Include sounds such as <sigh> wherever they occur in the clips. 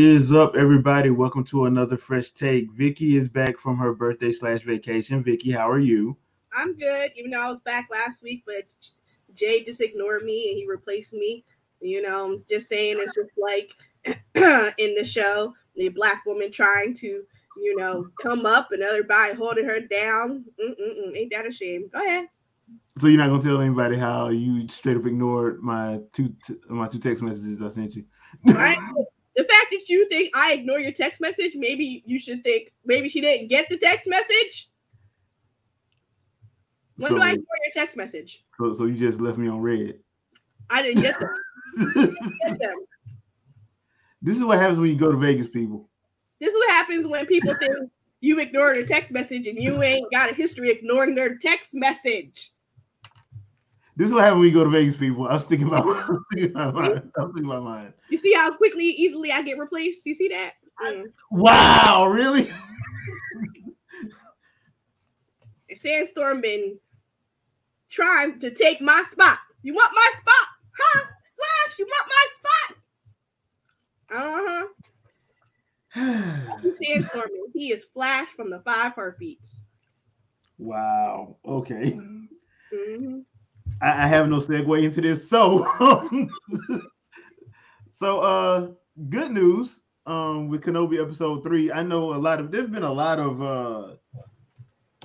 Is up, everybody? Welcome to another fresh take. Vikki is back from her birthday slash vacation. Vikki, how are you? I'm good, even though I was back last week, but Jay just ignored me and he replaced me. You know, I'm just saying it's just like <clears throat> in the show, the black woman trying to, you know, come up, and everybody holding her down. Mm-mm-mm. Ain't that a shame? Go ahead. So you're not gonna tell anybody how you straight up ignored my two t- my two text messages I sent you. <laughs> the fact that you think I ignore your text message, maybe you should think maybe she didn't get the text message. When so, do I ignore your text message? So, so you just left me on red. I didn't get them. didn't <laughs> get them. This is what happens when you go to Vegas, people. This is what happens when people think you ignored a text message and you ain't got a history ignoring their text message. This is what happens when you go to Vegas, people. I'm sticking my, <laughs> I'm sticking my mind. I'm sticking my mind. You see how quickly, easily I get replaced? You see that? Mm. Wow, really? <laughs> Sandstorm been trying to take my spot. You want my spot? Huh? Flash, you want my spot? Uh-huh. <sighs> Sandstorm, he is Flash from the five heartbeats. Wow. Okay. Mm-hmm. I, I have no segue into this. So, <laughs> so uh, good news. Um, with Kenobi episode three, I know a lot of there's been a lot of uh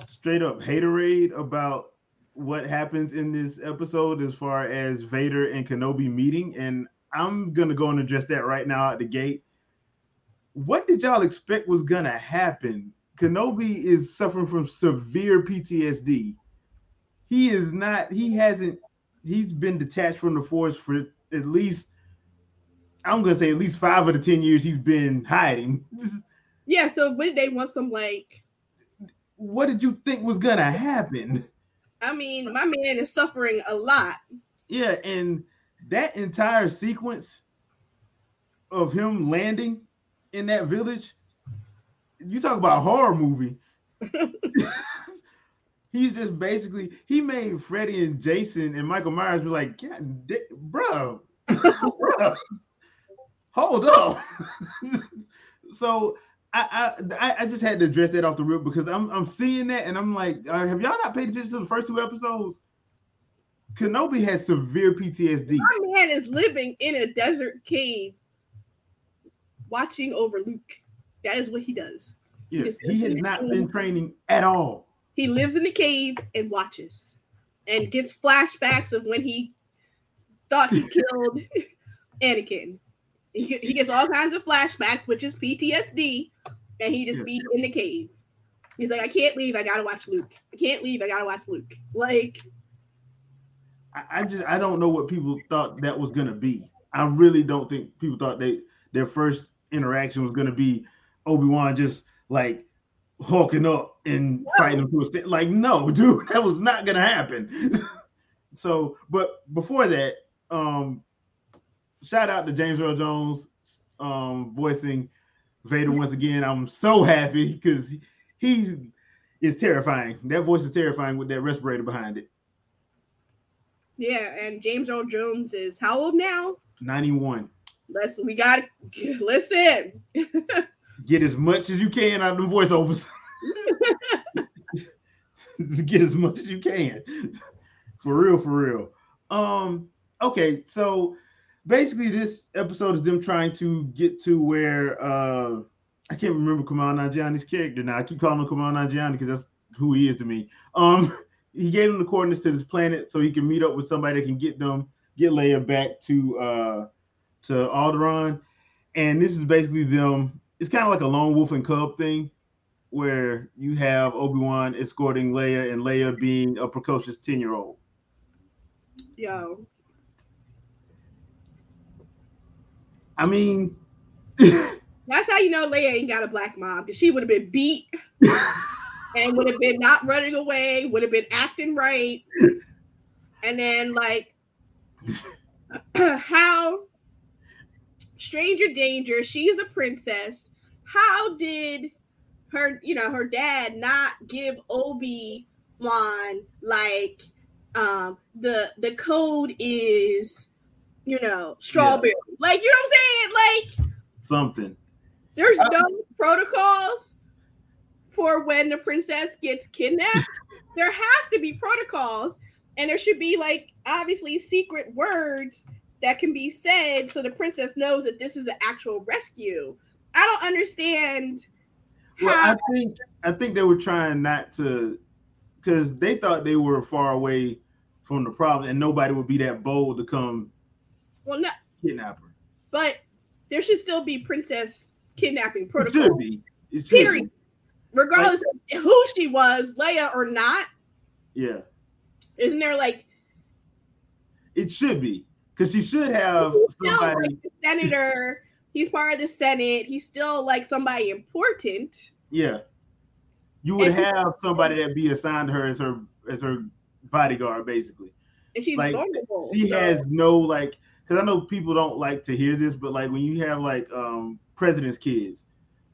straight up haterade about what happens in this episode as far as Vader and Kenobi meeting, and I'm gonna go and address that right now at the gate. What did y'all expect was gonna happen? Kenobi is suffering from severe PTSD. He is not, he hasn't, he's been detached from the force for at least, I'm gonna say at least five of the 10 years he's been hiding. <laughs> Yeah, so when they want some like what did you think was gonna happen? I mean, my man is suffering a lot. Yeah, and that entire sequence of him landing in that village, you talk about horror movie. <laughs> He's just basically he made Freddie and Jason and Michael Myers be like, God, bro, bro, hold up. <laughs> so I, I I just had to address that off the rip because I'm I'm seeing that and I'm like, uh, have y'all not paid attention to the first two episodes? Kenobi has severe PTSD. My man is living in a desert cave, watching over Luke. That is what he does. Yeah, he, he has not been training at all. He lives in the cave and watches, and gets flashbacks of when he thought he killed <laughs> Anakin. He, he gets all kinds of flashbacks, which is PTSD, and he just be in the cave. He's like, I can't leave. I gotta watch Luke. I can't leave. I gotta watch Luke. Like, I, I just I don't know what people thought that was gonna be. I really don't think people thought they their first interaction was gonna be Obi Wan just like hulking up and no. fighting him to a stand. Like, no, <laughs> dude, that was not gonna happen. <laughs> so, but before that, um, shout out to James Earl Jones um, voicing Vader once again. I'm so happy because he, he is terrifying. That voice is terrifying with that respirator behind it. Yeah, and James Earl Jones is how old now? 91. Let's we got <laughs> listen. Get as much as you can out of the voiceovers. <laughs> Get as much as you can. For real, for real. Um, okay, so basically this episode is them trying to get to where uh I can't remember Kumail Nanjiani's character now. I keep calling him Kumail Nanjiani because that's who he is to me. Um, <laughs> he gave them the coordinates to this planet so he can meet up with somebody that can get them get Leia back to uh to Alderaan. And this is basically them. It's kind of like a lone wolf and cub thing, where you have Obi Wan escorting Leia and Leia being a precocious ten year old. Yo, I mean, <laughs> that's how you know Leia ain't got a black mom because she would have been beat <laughs> and would have been not running away, would have been acting right, and then like <clears throat> how stranger danger she's a princess how did her you know her dad not give obi wan like um the the code is you know, strawberry. Yeah. Like, you know what I'm saying? Like, something. There's no protocols for when the princess gets kidnapped. <laughs> there has to be protocols, and there should be like obviously secret words that can be said so the princess knows that this is the actual rescue. I don't understand Well, how I think I think they were trying not to, because they thought they were far away from the problem, and nobody would be that bold to come well no kidnap her. but there should still be princess kidnapping It protocol. should be. It should Period. be. Regardless of who she was, Leia or not, Yeah, isn't there like it should be because she should have somebody. like senator? He's part of the Senate. He's still like somebody important. Yeah, you would And she- have somebody that be assigned to her as her as her bodyguard, basically. and she's Like, vulnerable. She so- has no like, because I know people don't like to hear this, but like when you have like um president's kids,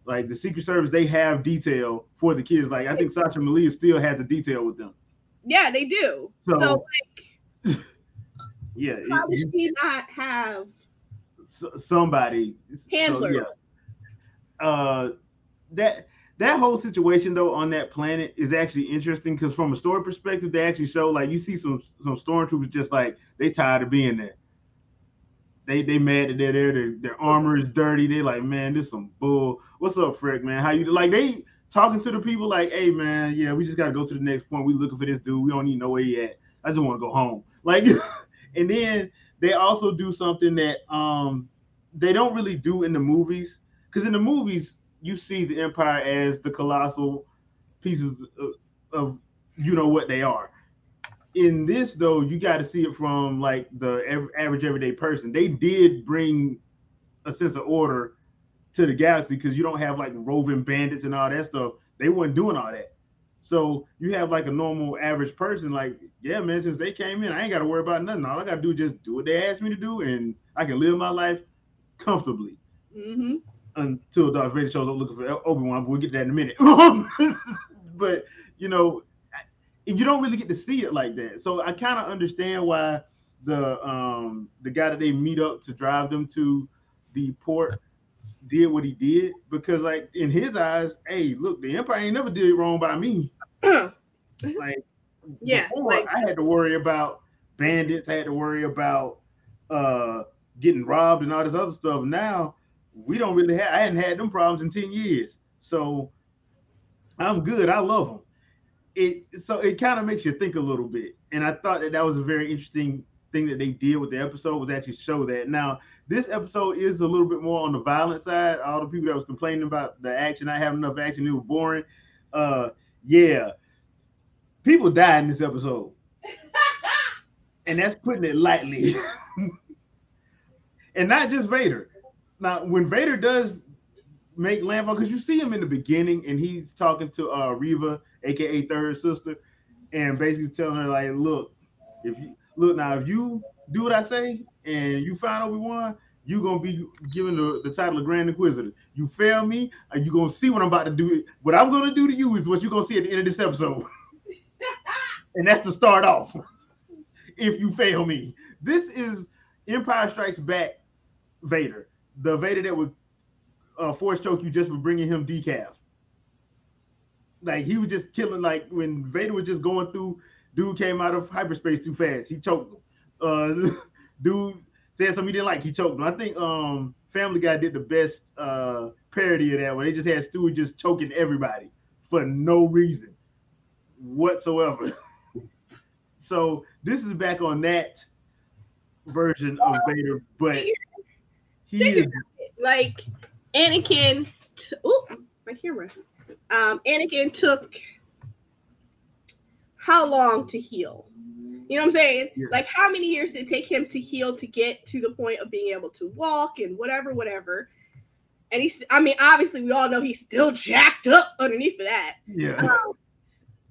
like the Secret Service, they have detail for the kids. Like I think Sasha Malia still has a detail with them. yeah, they do. So, So, <laughs> Yeah, does you- she not have? somebody so, Handler. yeah. Uh, that that whole situation though on that planet is actually interesting because from a story perspective, they actually show like you see some some stormtroopers just like they tired of being there. They they mad that they're there. Their, their armor is dirty. They like, man, this some bull. What's up, Frick, man? How you like? They talking to the people like, hey, man, yeah, we just gotta go to the next point. We looking for this dude. We don't even know where he at. I just want to go home. Like, <laughs> and then they also do something that um they don't really do in the movies. Because in the movies you see the empire as the colossal pieces of, of you know what they are. In this though you got to see it from like the average everyday person. They did bring a sense of order to the galaxy because you don't have like roving bandits and all that stuff. They weren't doing all that so you have like a normal average person like yeah man since they came in i ain't got to worry about nothing all i got to do is just do what they asked me to do and i can live my life comfortably hmm until Darth Vader shows up looking for Obi Wan. But we'll get to that in a minute. <laughs> but you know, you don't really get to see it like that. So I kind of understand why the um the guy that they meet up to drive them to the port did what he did because like in his eyes, hey, look, the Empire ain't never did wrong by me. <clears throat> Like Yeah, before, like- I had to worry about bandits, I had to worry about uh getting robbed and all this other stuff. Now we don't really have I hadn't had them problems in 10 years. So I'm good. I love them. It so it kind of makes you think a little bit. And I thought that that was a very interesting thing that they did with the episode was actually show that. Now, this episode is a little bit more on the violent side. All the people that was complaining about the action, not having enough action, it was boring. Uh yeah. People died in this episode. <laughs> and that's putting it lightly. <laughs> and not just Vader. Now, when Vader does make landfall, because you see him in the beginning, and he's talking to uh Reva, aka Third Sister, and basically telling her like, "Look, if you look now, if you do what I say, and you find Obi Wan, you're gonna be given the, the title of Grand Inquisitor. You fail me, and you're gonna see what I'm about to do. What I'm gonna do to you is what you're gonna see at the end of this episode." <laughs> and that's to start off. <laughs> If you fail me, this is Empire Strikes Back Vader, the Vader that would uh, force choke you just for bringing him decaf. Like he was just killing. Like when Vader was just going through, dude came out of hyperspace too fast. He choked him. Uh, <laughs> dude said something he didn't like. He choked him. I think um Family Guy did the best uh parody of that where they just had Stewie just choking everybody for no reason whatsoever. <laughs> so this is back on that version of Vader, but he is like Anakin. T- oh, my camera. Um, Anakin took how long to heal? You know what I'm saying? Yeah. Like how many years did it take him to heal to get to the point of being able to walk and whatever, whatever. And he's, I mean, obviously we all know he's still jacked up underneath of that. yeah.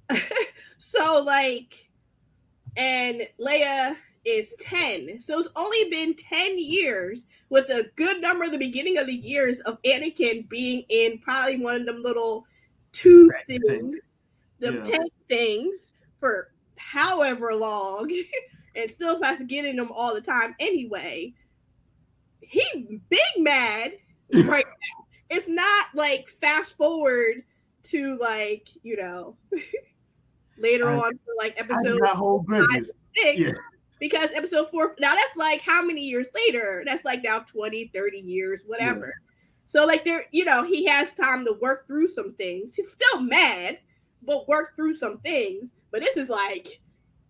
Um, <laughs> so like, and Leia is 10. So it's only been 10 years with a good number of the beginning of the years of Anakin being in probably one of them little Right, things, the Yeah. tank things for however long, <laughs> and still has to get in them all the time anyway. He big mad <laughs> right now. It's not like fast forward to like you know <laughs> later I- on for like episode not six Yeah. because episode four now that's like how many years later that's like now 20 30 years whatever so like there you know he has time to work through some things he's still mad but work through some things but this is like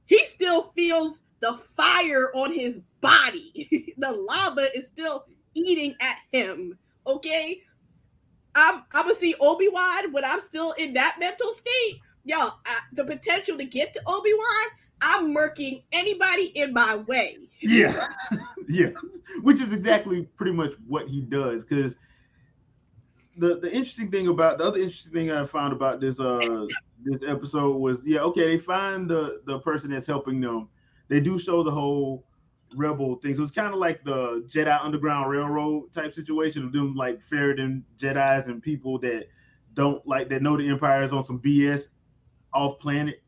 he still feels the fire on his body <laughs> the lava is still eating at him okay i'm i'm gonna see obi-wan when i'm still in that mental state yo the potential to get to obi-wan I'm murking anybody in my way. <laughs> Yeah, <laughs> yeah, which is exactly pretty much what he does. Because the the interesting thing about the other interesting thing I found about this uh this episode was yeah okay they find the the person that's helping them. They do show the whole rebel thing. So it's kind of like the Jedi Underground Railroad type situation of them like ferreting Jedi's and people that don't like that know the Empire is on some BS off planet.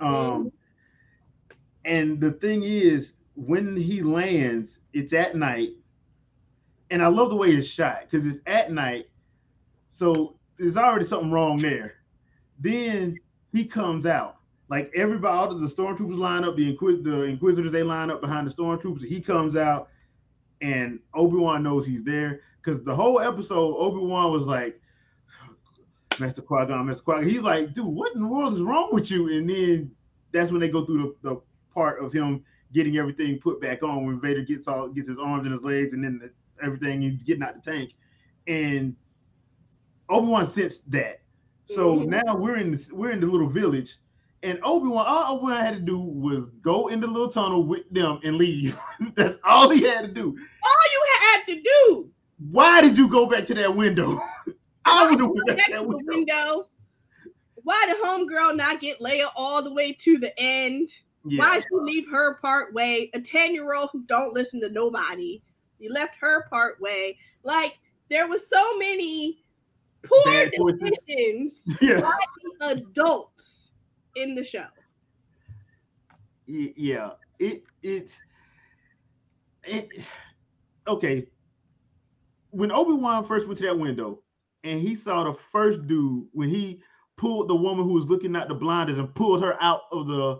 Um, and the thing is, when he lands, it's at night. And I love the way it's shot because it's at night. So there's already something wrong there. Then he comes out. Like everybody, all the stormtroopers line up, the, Inquis- the Inquisitors, they line up behind the stormtroopers. He comes out, and Obi-Wan knows he's there. Because the whole episode, Obi-Wan was like, <sighs> Master Qui-Gon, Master Qui-Gon. He's like, dude, what in the world is wrong with you? And then that's when they go through the, the part of him getting everything put back on when Vader gets all gets his arms and his legs and then the, everything he's getting out the tank. And Obi-Wan sensed that. So Mhm. now we're in this, we're in the little village. And Obi-Wan, all Obi-Wan had to do was go in the little tunnel with them and leave. <laughs> That's all he had to do. All you had to do Why did you go back to that window? <laughs> I would have went back to that window. window. Why did homegirl not get Leia all the way to the end? Yeah. Why did she leave her part way? A 10 year old who don't listen to nobody. You left her part way. Like there was so many poor decisions <laughs> Yeah. by the adults in the show. Yeah it it's it okay when obi-wan first went to that window and he saw the first dude when he pulled the woman who was looking out the blinders and pulled her out of the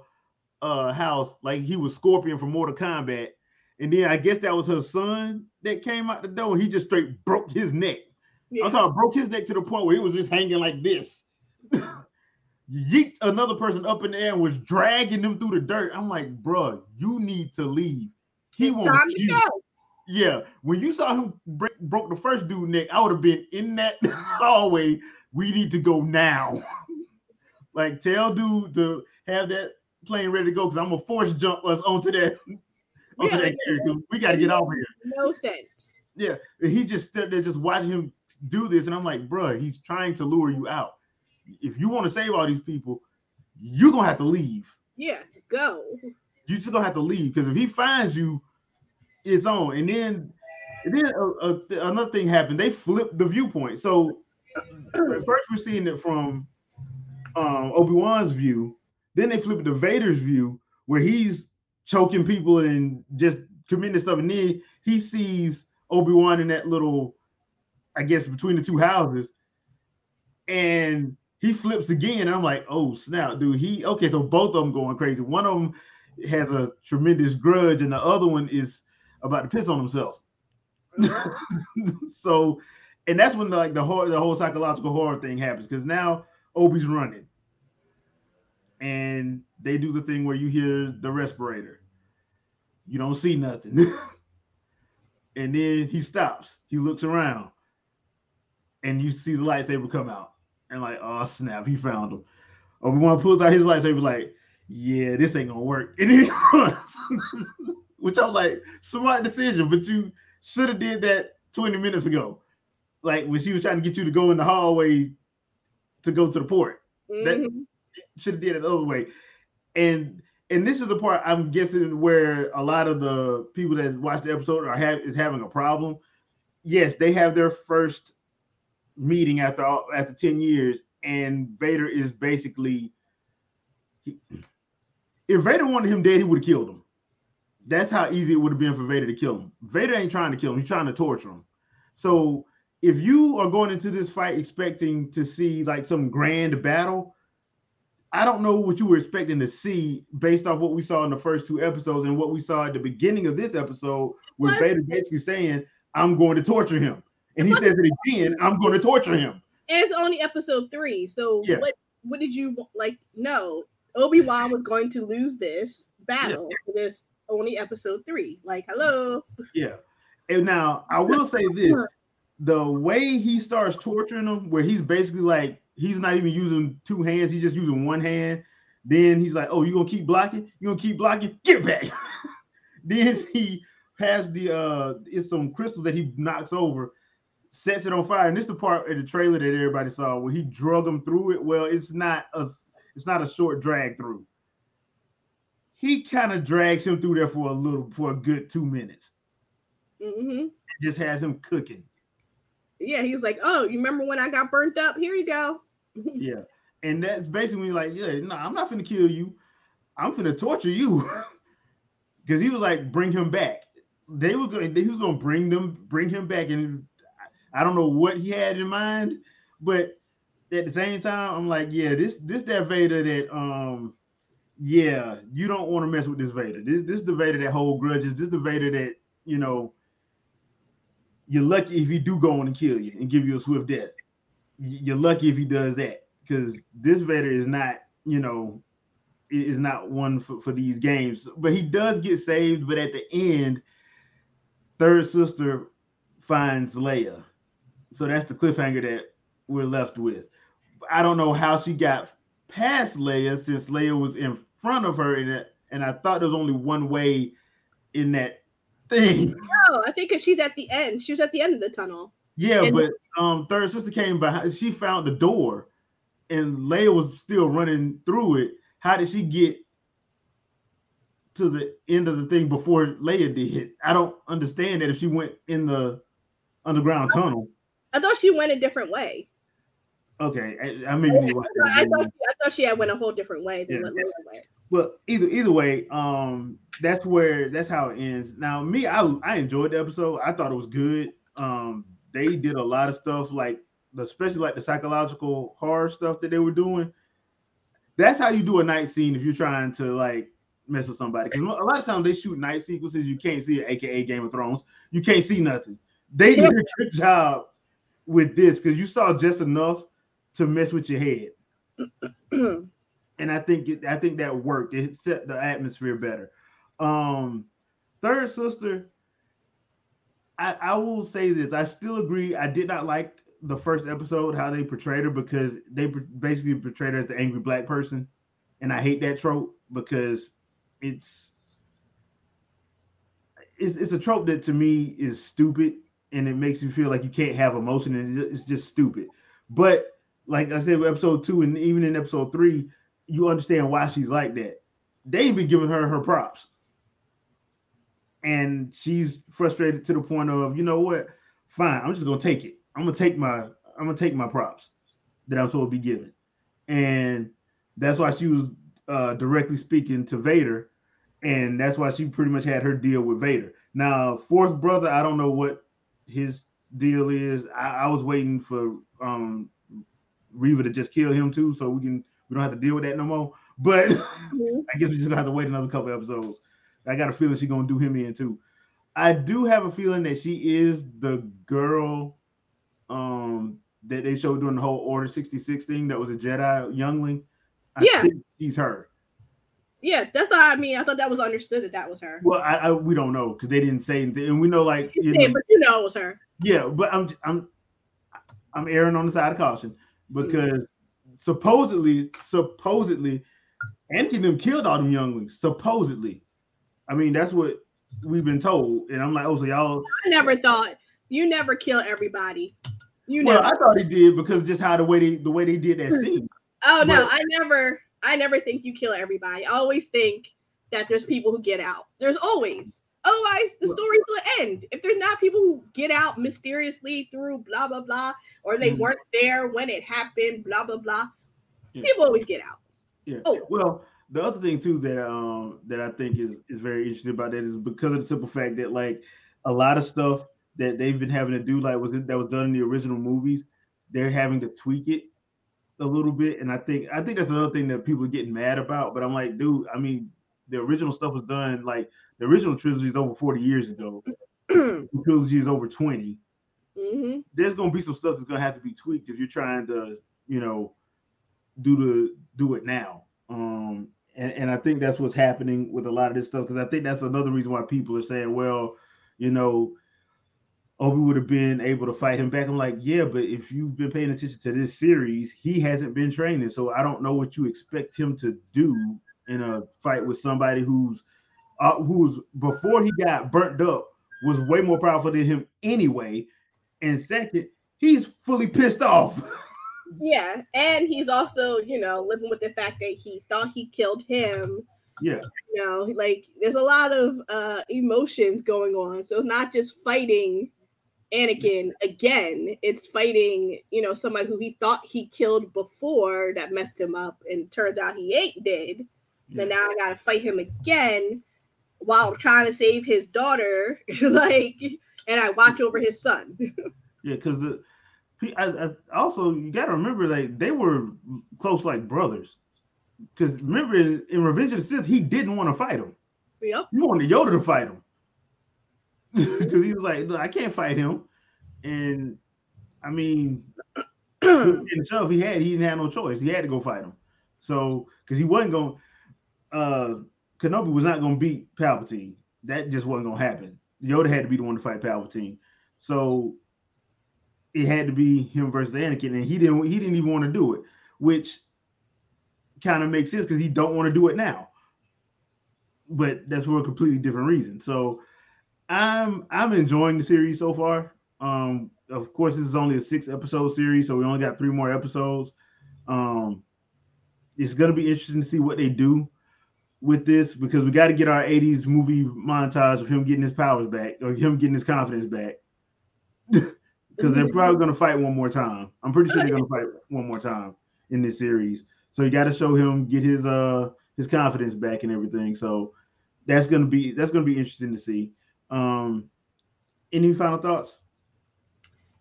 uh house like he was scorpion from mortal kombat and then i guess that was her son that came out the door and he just straight broke his neck Yeah. I'm talking broke his neck to the point where he was just hanging like this. <laughs> Yeet another person up in the air and was dragging them through the dirt. I'm like, bruh, you need to leave. He it's wants you. Yeah, when you saw him break, broke the first dude neck, I would have been in that <laughs> hallway. We need to go now. <laughs> like, tell dude to have that plane ready to go because I'm gonna force jump us onto that onto that carrier we got to get off here. No sense. Yeah, and he just stood there just watching him do this, and I'm like, bruh, he's trying to lure you out. If you want to save all these people, you're gonna have to leave. Yeah, go. You just gonna have to leave because if he finds you, it's on. And then, and then uh, uh, th- another thing happened. They flipped the viewpoint. So <clears throat> first we're seeing it from um, Obi Wan's view. Then they flip it to Vader's view, where he's choking people and just committing stuff. And then he sees Obi Wan in that little, I guess, between the two houses, and he flips again. And I'm like, oh snap, dude. He okay. So both of them going crazy. One of them has a tremendous grudge, and the other one is about to piss on himself. <laughs> so, and that's when like the the whole psychological horror thing happens because now Obi's running, and they do the thing where you hear the respirator, you don't see nothing, <laughs> and then he stops. He looks around, and you see the lightsaber come out, and like, oh snap, he found him. Obi Wan pulls out his lightsaber, like, yeah, this ain't gonna work, and then. <laughs> Which I was like, smart decision, but you should have did that 20 minutes ago. Like when she was trying to get you to go in the hallway to go to the port. That- Mhm. Should have did it the other way. And and this is the part I'm guessing where a lot of the people that watch the episode are have is having a problem. Yes, they have their first meeting after all, after 10 years, and Vader is basically he- if Vader wanted him dead, he would have killed him. That's how easy it would have been for Vader to kill him. Vader ain't trying to kill him, he's trying to torture him. So if you are going into this fight expecting to see like some grand battle, I don't know what you were expecting to see based off what we saw in the first two episodes and what we saw at the beginning of this episode, where What? Vader basically saying, "I'm going to torture him," and he says it again, "I'm going to torture him." And it's only episode three. So Yeah. what what did you like? No, Obi Wan was going to lose this battle. This only episode three. Like, hello. Yeah. And now I will say this: the way he starts torturing him, where he's basically like he's not even using two hands, he's just using one hand. Then he's like, "Oh, you gonna keep blocking? You gonna keep blocking? Get back!" <laughs> then he has the uh, it's some crystals that he knocks over, sets it on fire, and this is the part of the trailer that everybody saw where he drug him through it. Well, it's not a it's not a short drag through. He kind of drags him through there for a little for a good two minutes Mm-hmm. just has him cooking. Yeah, he was like, "Oh, you remember when I got burnt up? Here you go." <laughs> Yeah. And that's basically like, yeah, no, I'm not gonna kill you. I'm gonna torture you. <laughs> Because he was like, bring him back. They were going he was gonna bring them, bring him back. And I don't know what he had in mind, but at the same time, I'm like, yeah, this this that Vader that um yeah, you don't want to mess with this Vader. This this is the Vader that hold grudges. This is the Vader that, you know, you're lucky if he do go on and kill you and give you a swift death. You're lucky if he does that because this Vader is not, you know, is not one for, for these games. But he does get saved. But at the end, third sister finds Leia, so that's the cliffhanger that we're left with. I don't know how she got past Leia since Leia was in front of her, and and I thought there was only one way in that thing. <laughs> Oh, I think she's at the end. She was at the end of the tunnel. Yeah, And- but um, third sister came behind. She found the door, and Leia was still running through it. How did she get to the end of the thing before Leia did? I don't understand that. If she went in the underground tunnel, I thought she went a different way. okay. I, I maybe need to watch that I again. thought, I thought she had went a whole different way than Yeah. what went. Well, either either way, um, that's where that's how it ends. Now, me, I I enjoyed the episode. I thought it was good. Um, they did a lot of stuff like especially like the psychological horror stuff that they were doing. That's how you do a night scene if you're trying to like mess with somebody. Because a lot of times they shoot night sequences, you can't see it, aka Game of Thrones. You can't see nothing. They did a good job with this because you saw just enough to mess with your head <clears throat> and I think it, I think that worked. It set the atmosphere better. Um, third sister, I, I will say this. I still agree. I did not like the first episode how they portrayed her because they basically portrayed her as the angry black person, and I hate that trope because it's it's, it's a trope that to me is stupid and it makes you feel like you can't have emotion and it's just stupid. But like I said, episode two and even in episode three, you understand why she's like that. They even giving her her props, and she's frustrated to the point of, you know what? Fine, I'm just gonna take it. I'm gonna take my I'm gonna take my props that I'm supposed to be given, and that's why she was uh, directly speaking to Vader, and that's why she pretty much had her deal with Vader. Now, fourth brother, I don't know what his deal is. I, I was waiting for um Reva to just kill him too, so we can we don't have to deal with that no more. But Mhm. <laughs> I guess we just gonna have to wait another couple episodes. I got a feeling she's gonna do him in too. I do have a feeling that she is the girl um that they showed during the whole Order 66 thing that was a Jedi youngling. I Yeah. think she's her. Yeah, that's what I mean. I thought that was understood that that was her. Well, I, I we don't know because they didn't say anything, and we know like you Yeah, know, but you know it was her. Yeah, but I'm I'm I'm erring on the side of caution because supposedly, supposedly, Anakin them killed all them younglings. Supposedly, I mean that's what we've been told, and I'm like, oh, so y'all. I never thought you never kill everybody. You Well, never. I thought he did because just how the way they the way they did that hmm. scene. oh no, I never. I never think you kill everybody. I always think that there's people who get out. There's always. Otherwise, the stories will end. If there's not people who get out mysteriously through blah blah blah, or they Mhm. weren't there when it happened, blah blah blah. Yeah. People always get out. Yeah. Oh. Well, the other thing too that um that I think is is very interesting about that is because of the simple fact that like a lot of stuff that they've been having to do, like was that was done in the original movies, they're having to tweak it a little bit. And I think I think that's another thing that people are getting mad about. But I'm like, dude, I mean, the original stuff was done like the original trilogy is over 40 years ago. <clears throat> the trilogy is over 20. hmm There's gonna be some stuff that's gonna have to be tweaked if you're trying to, you know, do the do it now. Um, and, and I think that's what's happening with a lot of this stuff because I think that's another reason why people are saying, well, you know, Obi would have been able to fight him back. I'm like, yeah, but if you've been paying attention to this series, he hasn't been training, so I don't know what you expect him to do in a fight with somebody who's uh, who's before he got burnt up was way more powerful than him anyway. And second, he's fully pissed off. <laughs> Yeah, and he's also, you know, living with the fact that he thought he killed him. yeah, You know, like there's a lot of uh emotions going on. So it's not just fighting Anakin again. It's fighting, you know, somebody who he thought he killed before that messed him up, and turns out he ain't dead. yeah. Then now I gotta fight him again while trying to save his daughter, <laughs> like, and I watch over his son. <laughs> Yeah, because the I, I also you got to remember like they were close like brothers. Because remember in, Revenge of the Sith, he didn't want to fight him. yep. He wanted Yoda to fight him <laughs> because he was like, "Look, I can't fight him." And I mean, <clears throat> in the he had, he didn't have no choice. He had to go fight him. So because he wasn't going, uh, Kenobi was not going to beat Palpatine. That just wasn't going to happen. Yoda had to be the one to fight Palpatine. So it had to be him versus Anakin, and he didn't. He didn't even want to do it, which kind of makes sense because he don't want to do it now. But that's for a completely different reason. So I'm I'm enjoying the series so far. Um, of course, this is only a six episode series, so we only got three more episodes. Um, it's gonna be interesting to see what they do with this because we got to get our 80s movie montage of him getting his powers back or him getting his confidence back. <laughs> Because they're probably gonna fight one more time. I'm pretty sure they're gonna fight one more time in this series. So you got to show him get his uh his confidence back and everything. So that's gonna be that's gonna be interesting to see. Um, any final thoughts?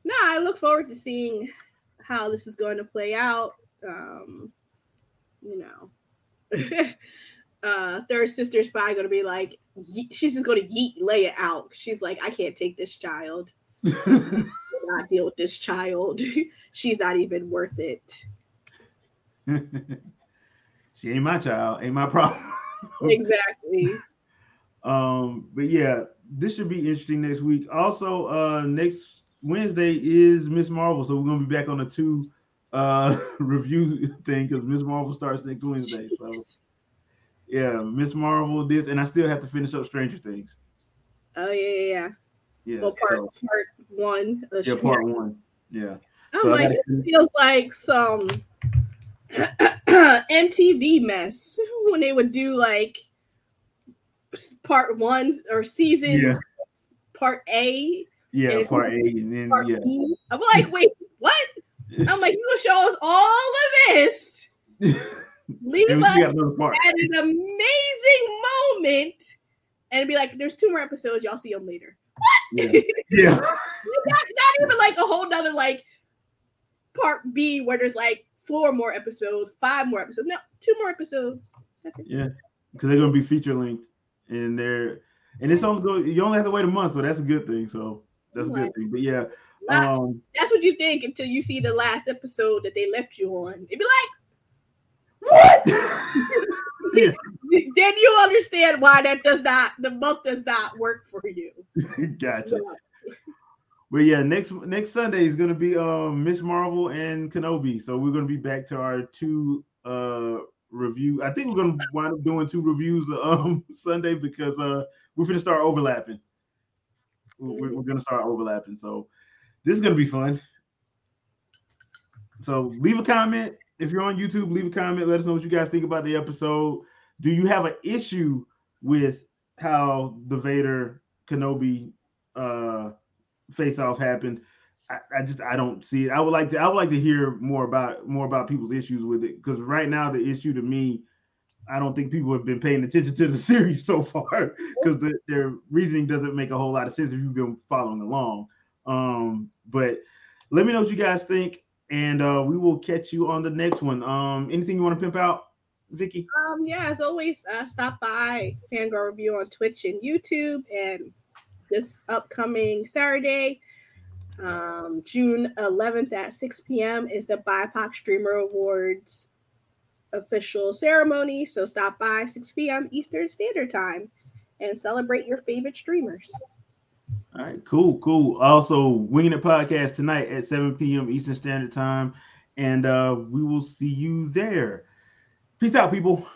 No, I look forward to seeing how this is going to play out. Um, you know, <laughs> uh, third sister spy going to be like, ye- she's just going to yeet Leia out. She's like, I can't take this child. <laughs> Not deal with this child. <laughs> she's not even worth it. she ain't my child, ain't my problem. Exactly. Um, but yeah, this should be interesting next week. Also, uh, next Wednesday is Miss Marvel, so we're gonna be back on the two uh <laughs> review thing because Miss Marvel starts next Wednesday. So yeah, Miss Marvel this, and I still have to finish up Stranger Things. Oh yeah, yeah, yeah. Yeah, Well, part so, part one. yeah, part one. Yeah, I'm So like, it feels like some <clears throat> MTV mess <laughs> when they would do like part one or season Yeah. part A, yeah, part A, and then part yeah. B. I'm like, <laughs> wait, what? I'm like, you gonna show us all of this? <laughs> Leave us got another part. at an amazing moment and be like, there's two more episodes. Y'all see them later. Yeah, <laughs> yeah. not, not even like a whole nother like part B where there's like four more episodes, five more episodes. No, two more episodes. That's it. Yeah, because they're gonna be feature length, and they're and it's only go. You only have to wait a month, so that's a good thing. So that's a good thing. But yeah, um, that's what you think until you see the last episode that they left you on. It'd be like, what? <laughs> like, then you understand why that does not, the month does not work for you. <laughs> gotcha. But yeah, next next Sunday is gonna be um Miss Marvel and Kenobi. So we're gonna be back to our two uh review. I think we're gonna wind up doing two reviews um <laughs> Sunday because uh we're gonna start overlapping. We're, we're gonna start overlapping. So this is gonna be fun. So leave a comment if you're on YouTube. Leave a comment. Let us know what you guys think about the episode. Do you have an issue with how the Vader Kenobi uh face off happened? I, I just I don't see it. I would like to I would like to hear more about more about people's issues with it because right now the issue to me I don't think people have been paying attention to the <laughs> series so far because the, their reasoning doesn't make a whole lot of sense if you've been following along. Um, but let me know what you guys think, and uh, we will catch you on the next one. Um, anything you want to pimp out, Vikki? Um, yeah, as always, uh, stop by Fangirl Review on Twitch and YouTube, and this upcoming Saturday, um, June 11th at 6 p.m. is the BIPOC Streamer Awards official ceremony. So stop by 6 p.m. Eastern Standard Time and celebrate your favorite streamers. All right, cool, cool. Also, Winging It podcast tonight at 7 p.m. Eastern Standard Time, and uh, we will see you there. Peace out, people.